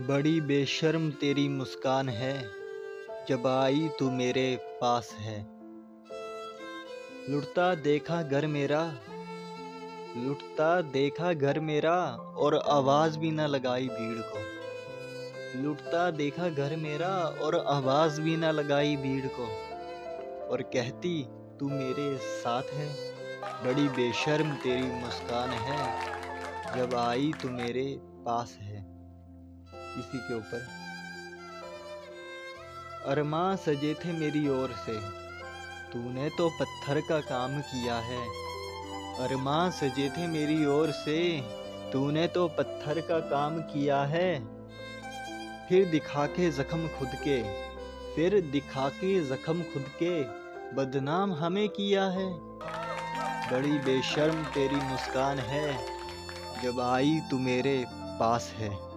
बड़ी बेशर्म तेरी मुस्कान है, जब आई तू मेरे पास है। लुटता देखा घर मेरा, लुटता देखा घर मेरा, और आवाज़ भी ना लगाई भीड़ को। लुटता देखा घर मेरा, और आवाज़ भी ना लगाई भीड़ को। और कहती, तू मेरे साथ है, बड़ी बेशर्म तेरी मुस्कान है, जब आई तू मेरे पास है। इसी के ऊपर। अरमा सजे थे मेरी ओर से। तूने तो पत्थर का काम किया है। अरमा सजे थे मेरी ओर से। तूने तो पत्थर का काम किया है। फिर दिखा के जख्म खुद के। फिर दिखा के जख्म खुद के। बदनाम हमें किया है। बड़ी बेशर्म तेरी मुस्कान है। जब आई तू मेरे पास है।